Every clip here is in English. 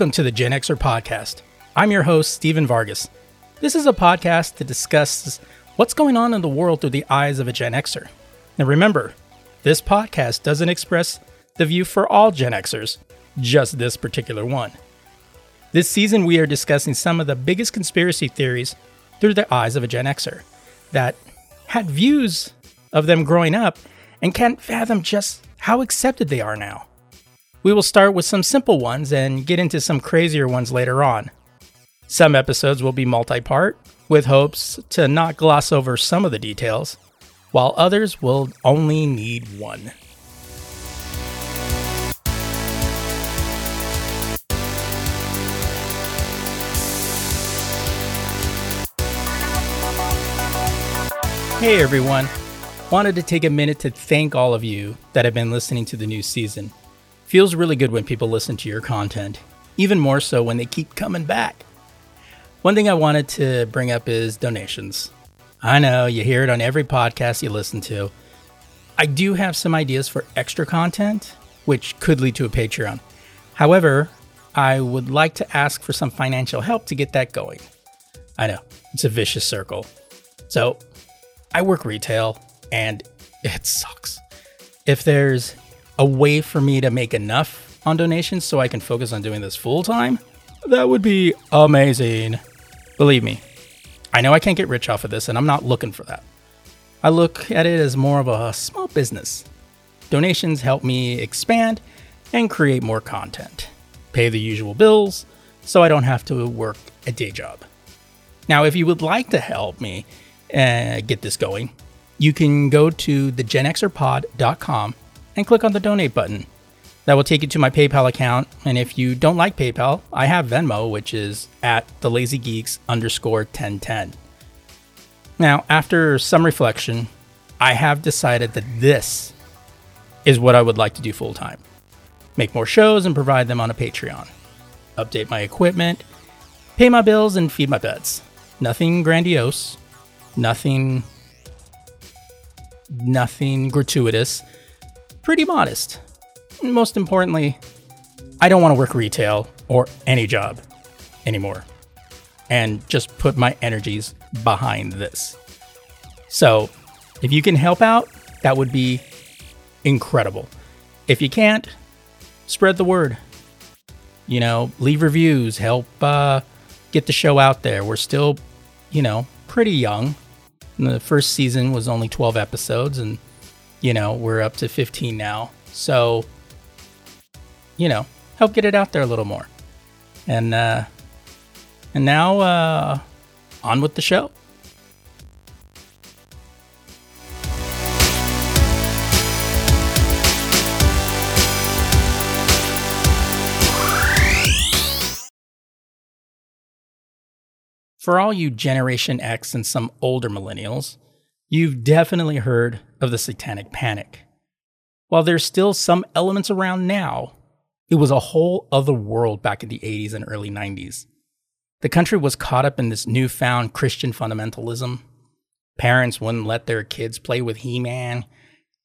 Welcome to the Gen Xer podcast. I'm your host, Stephen Vargas. This is a podcast that discusses what's going on in the world through the eyes of a Gen Xer. Now remember, this podcast doesn't express the view for all Gen Xers, just this particular one. This season, we are discussing some of the biggest conspiracy theories through the eyes of a Gen Xer that had views of them growing up and can't fathom just how accepted they are now. We will start with some simple ones and get into some crazier ones later on. Some episodes will be multi part, with hopes to not gloss over some of the details, while others will only need one. Hey everyone, wanted to take a minute to thank all of you that have been listening to the new season. Feels really good when people listen to your content, even more so when they keep coming back. One thing I wanted to bring up is donations. I know you hear it on every podcast you listen to. I do have some ideas for extra content, which could lead to a Patreon. However, I would like to ask for some financial help to get that going. I know, it's a vicious circle. So, I work retail and it sucks. If there's a way for me to make enough on donations so I can focus on doing this full time, that would be amazing. Believe me, I know I can't get rich off of this, and I'm not looking for that. I look at it as more of a small business. Donations help me expand and create more content, pay the usual bills, so I don't have to work a day job. Now, if you would like to help me uh, get this going, you can go to thegenxerpod.com and click on the donate button. That will take you to my PayPal account. And if you don't like PayPal, I have Venmo, which is at the lazy geeks underscore 1010. Now, after some reflection, I have decided that this is what I would like to do full time make more shows and provide them on a Patreon, update my equipment, pay my bills, and feed my pets. Nothing grandiose, nothing nothing gratuitous pretty modest. Most importantly, I don't want to work retail or any job anymore and just put my energies behind this. So, if you can help out, that would be incredible. If you can't, spread the word. You know, leave reviews, help uh, get the show out there. We're still, you know, pretty young. the first season was only 12 episodes, and you know, we're up to 15 now. So, you know, help get it out there a little more. And uh and now uh on with the show. For all you Generation X and some older millennials, You've definitely heard of the Satanic Panic. While there's still some elements around now, it was a whole other world back in the 80s and early 90s. The country was caught up in this newfound Christian fundamentalism. Parents wouldn't let their kids play with He Man,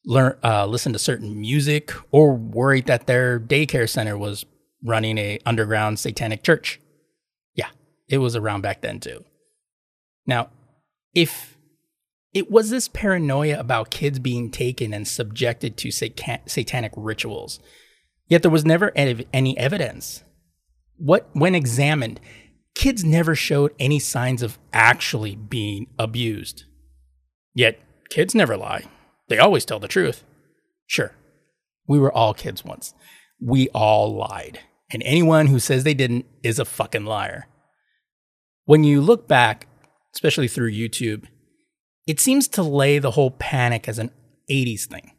uh, listen to certain music, or worried that their daycare center was running a underground satanic church. Yeah, it was around back then too. Now, if it was this paranoia about kids being taken and subjected to satanic rituals. Yet there was never any evidence. What, when examined, kids never showed any signs of actually being abused. Yet kids never lie. They always tell the truth. Sure, we were all kids once. We all lied. And anyone who says they didn't is a fucking liar. When you look back, especially through YouTube, it seems to lay the whole panic as an 80s thing.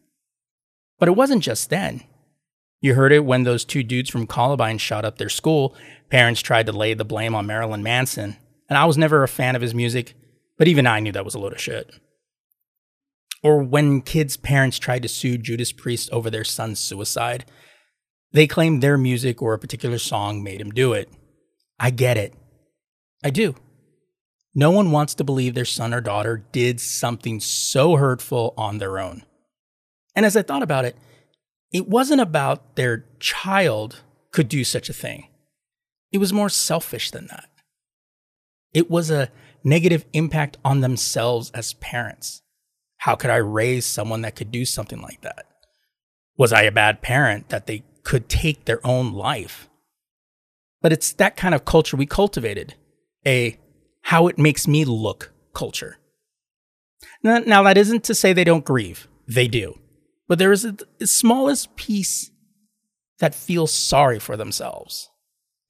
But it wasn't just then. You heard it when those two dudes from Columbine shot up their school. Parents tried to lay the blame on Marilyn Manson, and I was never a fan of his music, but even I knew that was a load of shit. Or when kids' parents tried to sue Judas Priest over their son's suicide, they claimed their music or a particular song made him do it. I get it. I do. No one wants to believe their son or daughter did something so hurtful on their own. And as I thought about it, it wasn't about their child could do such a thing. It was more selfish than that. It was a negative impact on themselves as parents. How could I raise someone that could do something like that? Was I a bad parent that they could take their own life? But it's that kind of culture we cultivated a how it makes me look culture. Now, that isn't to say they don't grieve, they do. But there is a, the smallest piece that feels sorry for themselves.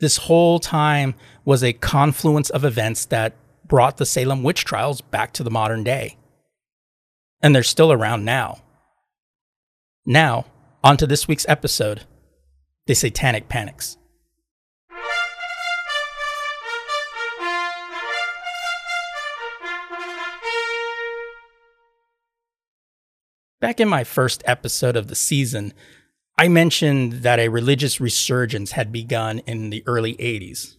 This whole time was a confluence of events that brought the Salem witch trials back to the modern day. And they're still around now. Now, on to this week's episode The Satanic Panics. Back in my first episode of the season, I mentioned that a religious resurgence had begun in the early 80s.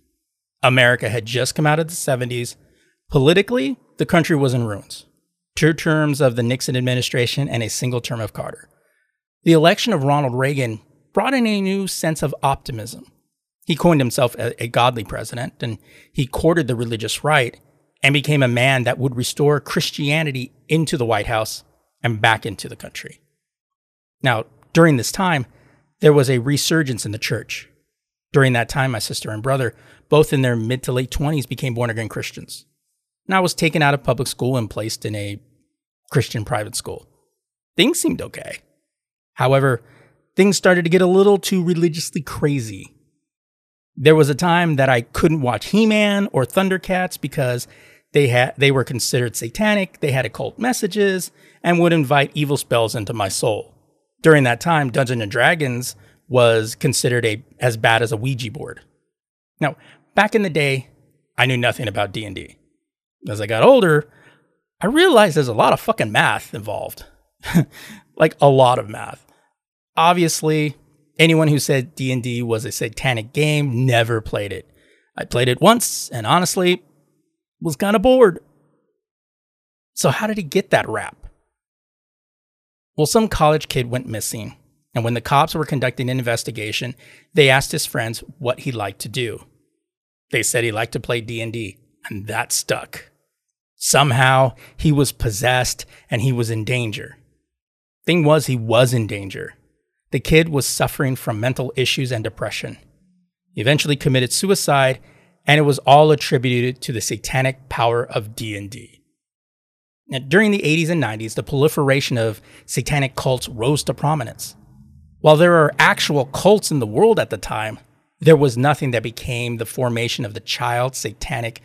America had just come out of the 70s. Politically, the country was in ruins. Two terms of the Nixon administration and a single term of Carter. The election of Ronald Reagan brought in a new sense of optimism. He coined himself a, a godly president, and he courted the religious right and became a man that would restore Christianity into the White House and back into the country. Now, during this time, there was a resurgence in the church. During that time, my sister and brother, both in their mid to late 20s, became born again Christians. And I was taken out of public school and placed in a Christian private school. Things seemed okay. However, things started to get a little too religiously crazy. There was a time that I couldn't watch He Man or Thundercats because they, had, they were considered satanic, they had occult messages, and would invite evil spells into my soul. During that time, Dungeons and Dragons was considered a, as bad as a Ouija board. Now, back in the day, I knew nothing about D&D. As I got older, I realized there's a lot of fucking math involved. like a lot of math. Obviously, anyone who said D&D was a satanic game never played it. I played it once and honestly was kind of bored. So how did he get that rap? Well, some college kid went missing, and when the cops were conducting an investigation, they asked his friends what he liked to do. They said he liked to play D&D, and that stuck. Somehow, he was possessed and he was in danger. Thing was, he was in danger. The kid was suffering from mental issues and depression. He eventually committed suicide, and it was all attributed to the satanic power of D&D. Now, during the 80s and 90s, the proliferation of satanic cults rose to prominence. While there are actual cults in the world at the time, there was nothing that became the formation of the child satanic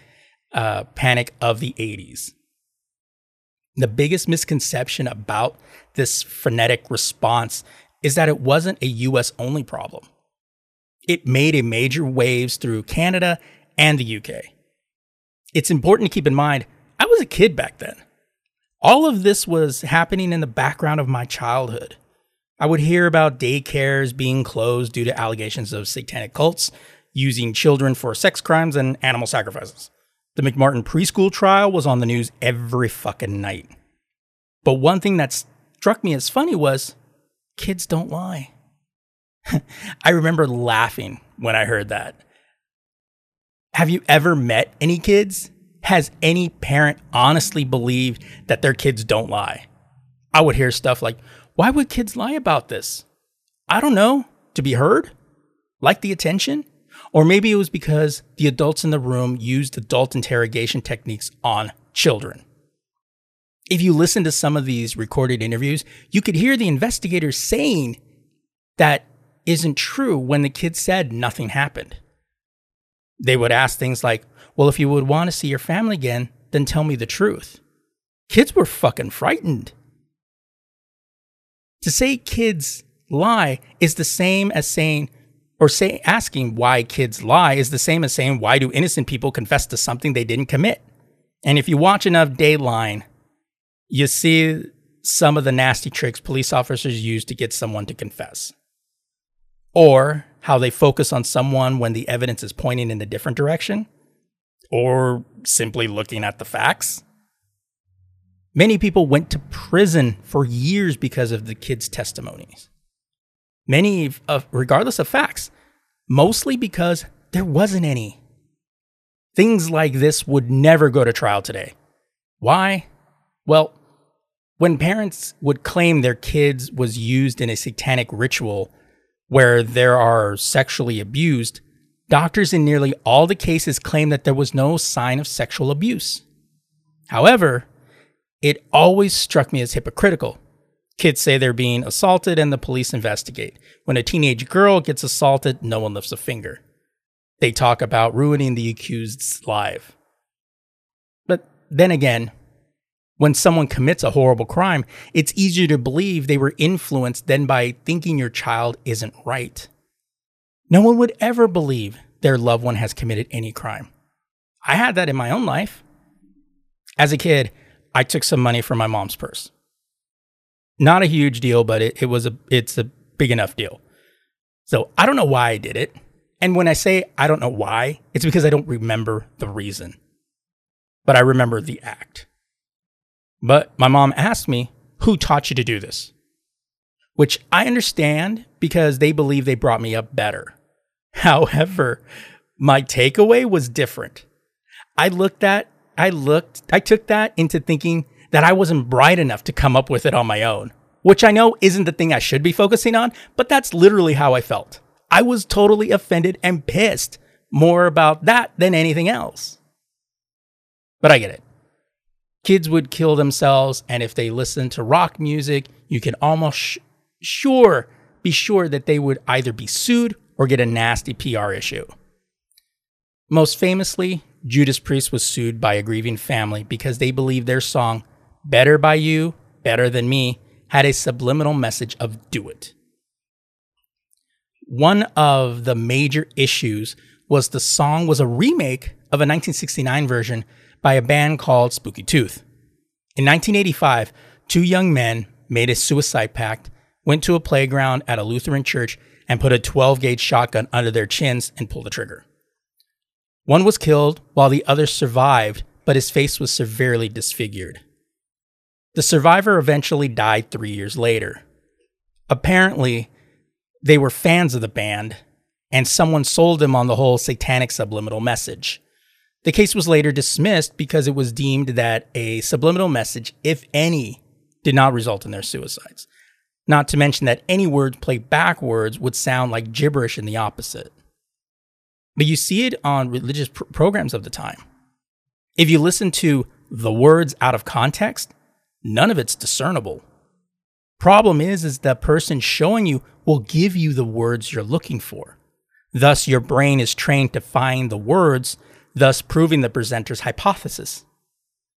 uh, panic of the 80s. The biggest misconception about this frenetic response is that it wasn't a US only problem. It made a major waves through Canada and the UK. It's important to keep in mind, I was a kid back then. All of this was happening in the background of my childhood. I would hear about daycares being closed due to allegations of satanic cults using children for sex crimes and animal sacrifices. The McMartin preschool trial was on the news every fucking night. But one thing that struck me as funny was kids don't lie. I remember laughing when I heard that. Have you ever met any kids has any parent honestly believed that their kids don't lie? I would hear stuff like, why would kids lie about this? I don't know. To be heard? Like the attention? Or maybe it was because the adults in the room used adult interrogation techniques on children. If you listen to some of these recorded interviews, you could hear the investigators saying that isn't true when the kid said nothing happened. They would ask things like, well, if you would want to see your family again, then tell me the truth. Kids were fucking frightened. To say kids lie is the same as saying, or say asking why kids lie is the same as saying why do innocent people confess to something they didn't commit. And if you watch enough Dateline, you see some of the nasty tricks police officers use to get someone to confess. Or how they focus on someone when the evidence is pointing in a different direction or simply looking at the facts. Many people went to prison for years because of the kids' testimonies. Many, uh, regardless of facts, mostly because there wasn't any. Things like this would never go to trial today. Why? Well, when parents would claim their kids was used in a satanic ritual where there are sexually abused, doctors in nearly all the cases claim that there was no sign of sexual abuse. However, it always struck me as hypocritical. Kids say they're being assaulted and the police investigate. When a teenage girl gets assaulted, no one lifts a finger. They talk about ruining the accused's life. But then again, when someone commits a horrible crime, it's easier to believe they were influenced than by thinking your child isn't right. No one would ever believe their loved one has committed any crime. I had that in my own life. As a kid, I took some money from my mom's purse. Not a huge deal, but it, it was a it's a big enough deal. So I don't know why I did it. And when I say I don't know why, it's because I don't remember the reason. But I remember the act. But my mom asked me, Who taught you to do this? Which I understand because they believe they brought me up better. However, my takeaway was different. I looked at, I looked, I took that into thinking that I wasn't bright enough to come up with it on my own, which I know isn't the thing I should be focusing on, but that's literally how I felt. I was totally offended and pissed more about that than anything else. But I get it kids would kill themselves. And if they listened to rock music, you can almost sh- sure be sure that they would either be sued or get a nasty PR issue. Most famously, Judas Priest was sued by a grieving family because they believed their song, Better by You, Better Than Me, had a subliminal message of do it. One of the major issues was the song was a remake of a 1969 version by a band called Spooky Tooth. In 1985, two young men made a suicide pact, went to a playground at a Lutheran church, and put a 12 gauge shotgun under their chins and pulled the trigger. One was killed while the other survived, but his face was severely disfigured. The survivor eventually died three years later. Apparently, they were fans of the band, and someone sold them on the whole satanic subliminal message. The case was later dismissed because it was deemed that a subliminal message, if any, did not result in their suicides. Not to mention that any words played backwards would sound like gibberish in the opposite. But you see it on religious pr- programs of the time. If you listen to the words out of context, none of it's discernible. Problem is is the person showing you will give you the words you're looking for. Thus your brain is trained to find the words thus proving the presenter's hypothesis.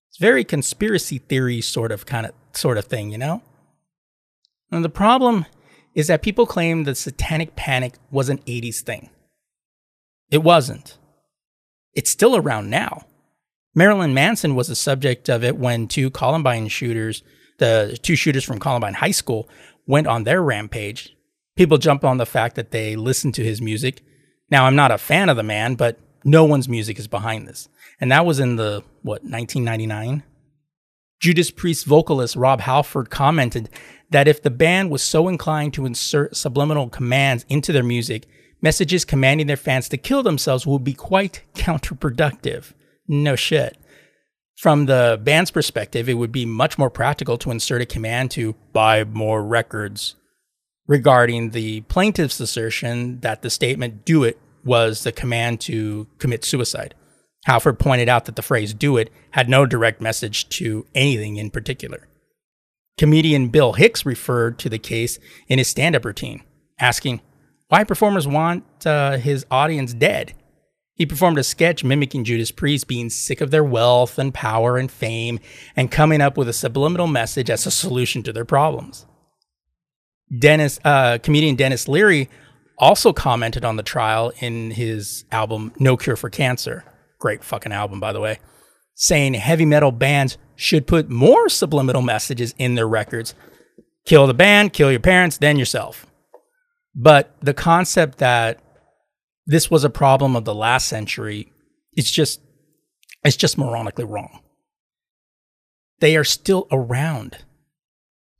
It's very conspiracy theory sort of kind of sort of thing, you know? And the problem is that people claim the satanic panic was an 80s thing. It wasn't. It's still around now. Marilyn Manson was the subject of it when two Columbine shooters, the two shooters from Columbine High School, went on their rampage. People jump on the fact that they listened to his music. Now, I'm not a fan of the man, but no one's music is behind this. And that was in the, what, 1999? Judas Priest vocalist Rob Halford commented that if the band was so inclined to insert subliminal commands into their music, messages commanding their fans to kill themselves would be quite counterproductive. No shit. From the band's perspective, it would be much more practical to insert a command to buy more records regarding the plaintiff's assertion that the statement do it was the command to commit suicide. Halford pointed out that the phrase do it had no direct message to anything in particular. Comedian Bill Hicks referred to the case in his stand up routine, asking why performers want uh, his audience dead. He performed a sketch mimicking Judas Priest being sick of their wealth and power and fame and coming up with a subliminal message as a solution to their problems. Denis, uh, comedian Denis Leary also commented on the trial in his album No Cure for Cancer. Great fucking album, by the way. Saying heavy metal bands should put more subliminal messages in their records. Kill the band, kill your parents, then yourself. But the concept that this was a problem of the last century, it's just it's just moronically wrong. They are still around.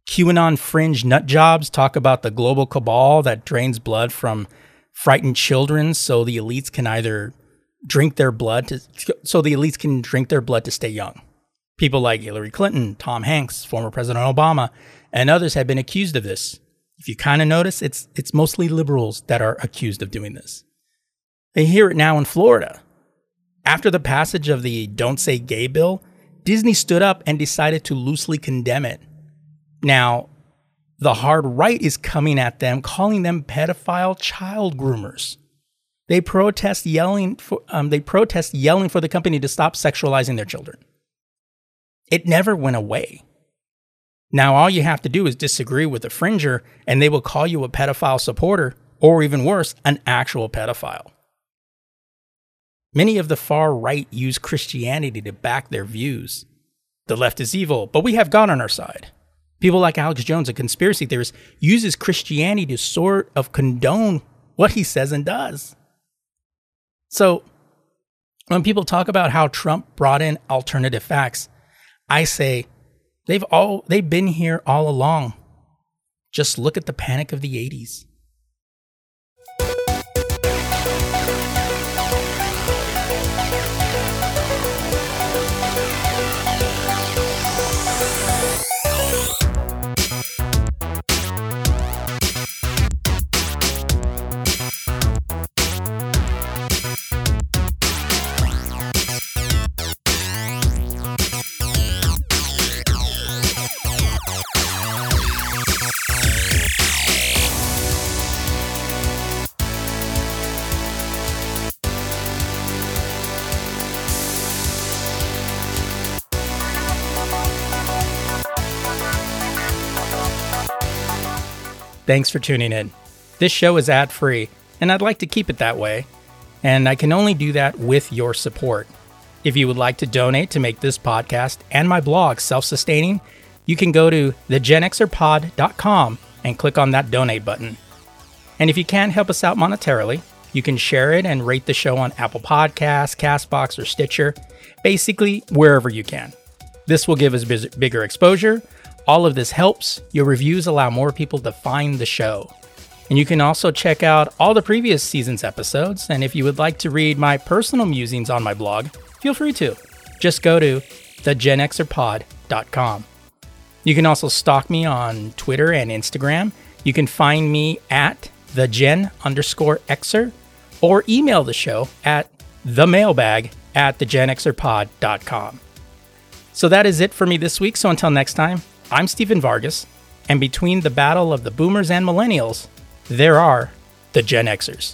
QAnon fringe nut jobs talk about the global cabal that drains blood from frightened children so the elites can either drink their blood to, so the elites can drink their blood to stay young. People like Hillary Clinton, Tom Hanks, former President Obama, and others have been accused of this. If you kind of notice, it's it's mostly liberals that are accused of doing this. They hear it now in Florida. After the passage of the Don't Say Gay bill, Disney stood up and decided to loosely condemn it. Now, the hard right is coming at them, calling them pedophile child groomers. They protest yelling for um, they protest yelling for the company to stop sexualizing their children. It never went away. Now all you have to do is disagree with a fringer, and they will call you a pedophile supporter, or even worse, an actual pedophile. Many of the far right use Christianity to back their views. The left is evil, but we have God on our side. People like Alex Jones, a conspiracy theorist, uses Christianity to sort of condone what he says and does. So, when people talk about how Trump brought in alternative facts, I say they've all they've been here all along. Just look at the panic of the 80s. Thanks for tuning in. This show is ad free, and I'd like to keep it that way. And I can only do that with your support. If you would like to donate to make this podcast and my blog self sustaining, you can go to thegenxerpod.com and click on that donate button. And if you can't help us out monetarily, you can share it and rate the show on Apple Podcasts, Castbox, or Stitcher, basically wherever you can. This will give us bigger exposure all of this helps. Your reviews allow more people to find the show. And you can also check out all the previous season's episodes. And if you would like to read my personal musings on my blog, feel free to. Just go to thegenxerpod.com. You can also stalk me on Twitter and Instagram. You can find me at thegen underscore xer or email the show at themailbag at thegenxerpod.com. So that is it for me this week. So until next time, I'm Stephen Vargas, and between the battle of the boomers and millennials, there are the Gen Xers.